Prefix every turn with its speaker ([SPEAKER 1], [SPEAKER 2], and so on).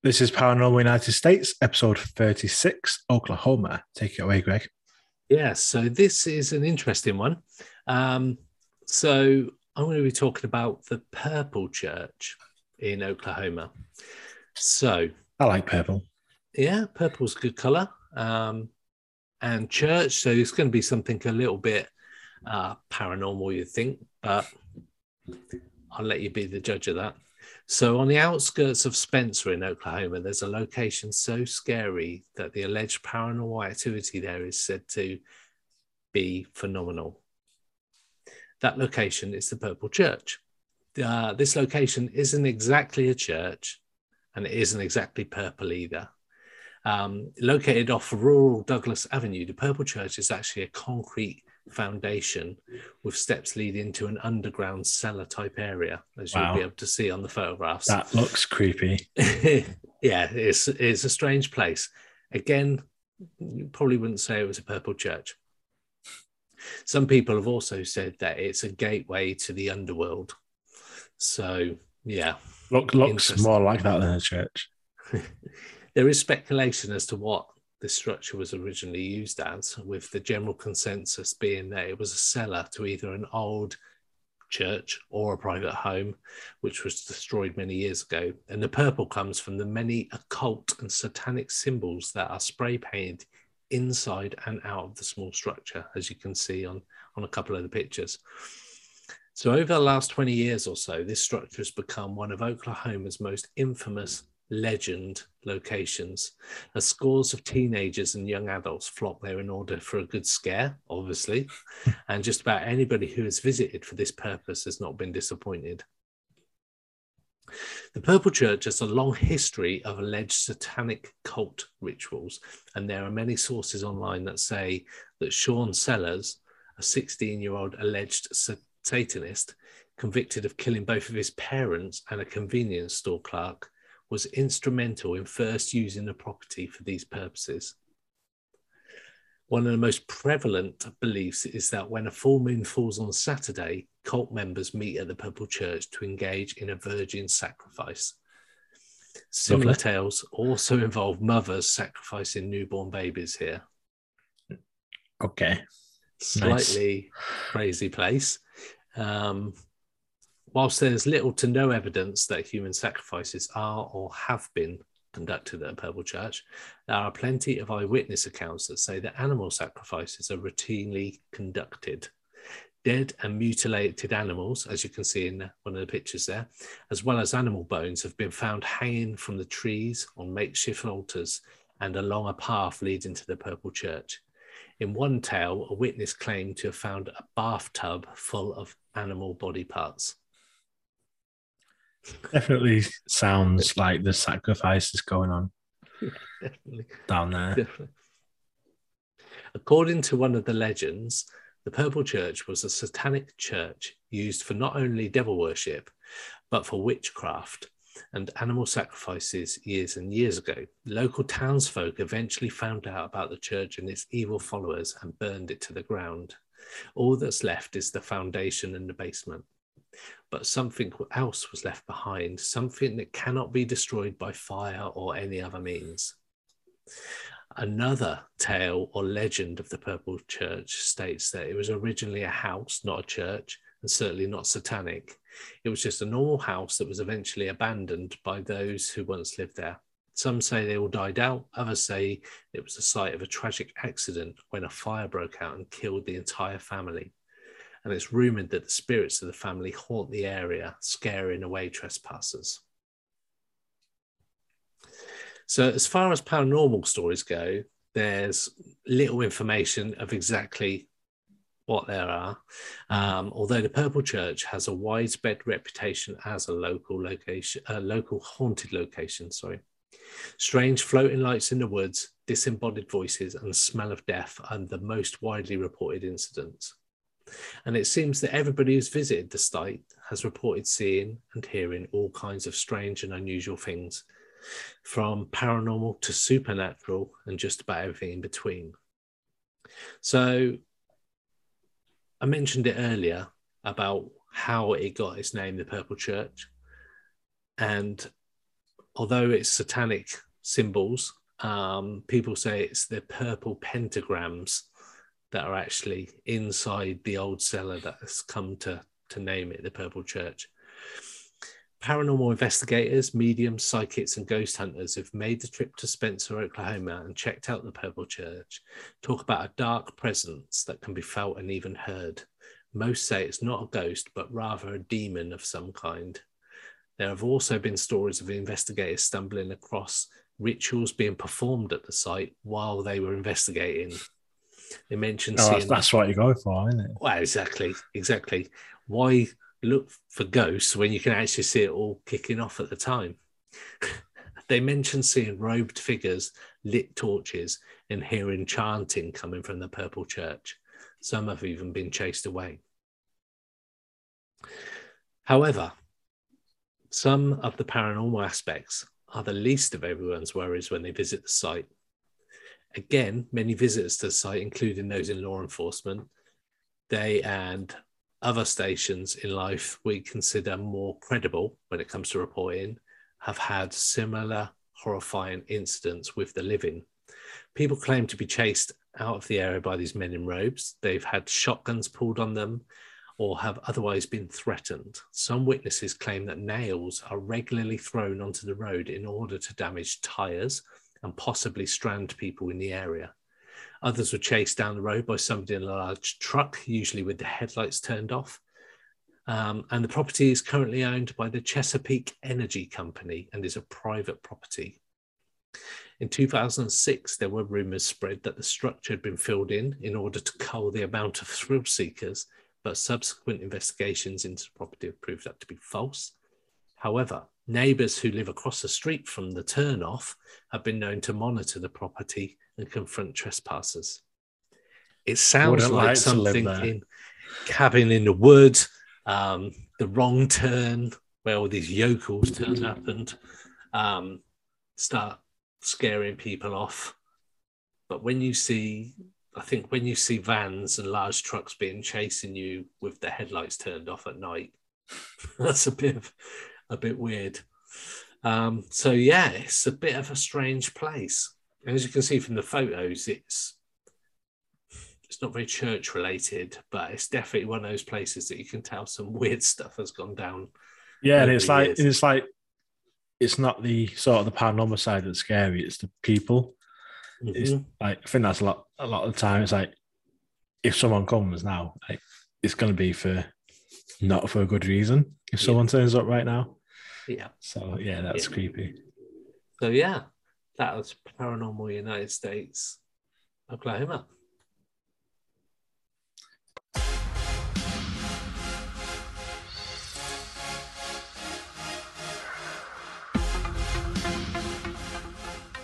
[SPEAKER 1] This is Paranormal United States, episode 36, Oklahoma. Take it away, Greg.
[SPEAKER 2] Yeah, so this is an interesting one. Um, so I'm going to be talking about the Purple Church in Oklahoma. So
[SPEAKER 1] I like purple.
[SPEAKER 2] Yeah, purple's a good color. Um, and church, so it's going to be something a little bit uh, paranormal, you think, but I'll let you be the judge of that. So, on the outskirts of Spencer in Oklahoma, there's a location so scary that the alleged paranormal activity there is said to be phenomenal. That location is the Purple Church. Uh, this location isn't exactly a church and it isn't exactly purple either. Um, located off rural Douglas Avenue, the Purple Church is actually a concrete foundation with steps leading to an underground cellar type area, as wow. you'll be able to see on the photographs.
[SPEAKER 1] That looks creepy.
[SPEAKER 2] yeah, it's it's a strange place. Again, you probably wouldn't say it was a purple church. Some people have also said that it's a gateway to the underworld. So yeah,
[SPEAKER 1] Look, looks more like that than a church.
[SPEAKER 2] there is speculation as to what the structure was originally used as, with the general consensus being that it was a cellar to either an old church or a private home, which was destroyed many years ago. And the purple comes from the many occult and satanic symbols that are spray painted inside and out of the small structure, as you can see on, on a couple of the pictures. So, over the last 20 years or so, this structure has become one of Oklahoma's most infamous legend locations as scores of teenagers and young adults flock there in order for a good scare, obviously, and just about anybody who has visited for this purpose has not been disappointed. The Purple Church has a long history of alleged satanic cult rituals, and there are many sources online that say that Sean Sellers, a 16 year old alleged Satanist, convicted of killing both of his parents and a convenience store clerk, was instrumental in first using the property for these purposes. One of the most prevalent beliefs is that when a full moon falls on Saturday, cult members meet at the Purple Church to engage in a virgin sacrifice. Similar Lovely. tales also involve mothers sacrificing newborn babies here.
[SPEAKER 1] Okay.
[SPEAKER 2] Slightly nice. crazy place. Um, whilst there's little to no evidence that human sacrifices are or have been conducted at a Purple Church, there are plenty of eyewitness accounts that say that animal sacrifices are routinely conducted. Dead and mutilated animals, as you can see in one of the pictures there, as well as animal bones, have been found hanging from the trees on makeshift altars and along a path leading to the Purple Church. In one tale, a witness claimed to have found a bathtub full of animal body parts.
[SPEAKER 1] Definitely sounds like the sacrifice is going on Definitely. down there. Definitely.
[SPEAKER 2] According to one of the legends, the Purple Church was a satanic church used for not only devil worship, but for witchcraft and animal sacrifices years and years ago. Local townsfolk eventually found out about the church and its evil followers and burned it to the ground. All that's left is the foundation and the basement but something else was left behind, something that cannot be destroyed by fire or any other means. Another tale or legend of the Purple Church states that it was originally a house, not a church, and certainly not satanic. It was just a normal house that was eventually abandoned by those who once lived there. Some say they all died out, others say it was the site of a tragic accident when a fire broke out and killed the entire family and it's rumored that the spirits of the family haunt the area, scaring away trespassers. So, as far as paranormal stories go, there's little information of exactly what there are. Um, although the Purple Church has a widespread reputation as a local location, a local haunted location. Sorry, strange floating lights in the woods, disembodied voices, and smell of death are the most widely reported incidents. And it seems that everybody who's visited the site has reported seeing and hearing all kinds of strange and unusual things, from paranormal to supernatural and just about everything in between. So, I mentioned it earlier about how it got its name, the Purple Church. And although it's satanic symbols, um, people say it's the purple pentagrams that are actually inside the old cellar that has come to to name it the Purple Church. Paranormal investigators, mediums, psychics, and ghost hunters have made the trip to Spencer, Oklahoma, and checked out the Purple Church. Talk about a dark presence that can be felt and even heard. Most say it's not a ghost, but rather a demon of some kind. There have also been stories of investigators stumbling across rituals being performed at the site while they were investigating. They mentioned
[SPEAKER 1] oh, that's,
[SPEAKER 2] seeing
[SPEAKER 1] that's what you go for, isn't it?
[SPEAKER 2] well, exactly, exactly. Why look for ghosts when you can actually see it all kicking off at the time? they mentioned seeing robed figures, lit torches, and hearing chanting coming from the purple church. Some have even been chased away. However, some of the paranormal aspects are the least of everyone's worries when they visit the site. Again, many visitors to the site, including those in law enforcement, they and other stations in life we consider more credible when it comes to reporting, have had similar horrifying incidents with the living. People claim to be chased out of the area by these men in robes. They've had shotguns pulled on them or have otherwise been threatened. Some witnesses claim that nails are regularly thrown onto the road in order to damage tyres and possibly strand people in the area. Others were chased down the road by somebody in a large truck, usually with the headlights turned off. Um, and the property is currently owned by the Chesapeake Energy Company and is a private property. In 2006, there were rumours spread that the structure had been filled in in order to cull the amount of thrill seekers, but subsequent investigations into the property have proved that to be false. However, neighbours who live across the street from the turnoff have been known to monitor the property and confront trespassers. It sounds
[SPEAKER 1] Wouldn't
[SPEAKER 2] like
[SPEAKER 1] like
[SPEAKER 2] something in Cabin in the Woods, um, The Wrong Turn, where all these yokels turn up and um, start scaring people off. But when you see, I think when you see vans and large trucks being chasing you with the headlights turned off at night, that's a bit of, a bit weird. Um, so yeah, it's a bit of a strange place. And as you can see from the photos, it's it's not very church related, but it's definitely one of those places that you can tell some weird stuff has gone down.
[SPEAKER 1] Yeah, and it's like
[SPEAKER 2] years.
[SPEAKER 1] and it's like it's not the sort of the paranormal side that's scary. It's the people. It's
[SPEAKER 2] Mhm.
[SPEAKER 1] like I think that's a lot. A lot of the time, it's like if someone comes now, like it's going to be for not for a good reason. If
[SPEAKER 2] Yeah.
[SPEAKER 1] someone turns up right now,
[SPEAKER 2] Yeah.
[SPEAKER 1] so yeah, that's
[SPEAKER 2] Yeah.
[SPEAKER 1] creepy.
[SPEAKER 2] So yeah, that was Paranormal United States, Oklahoma.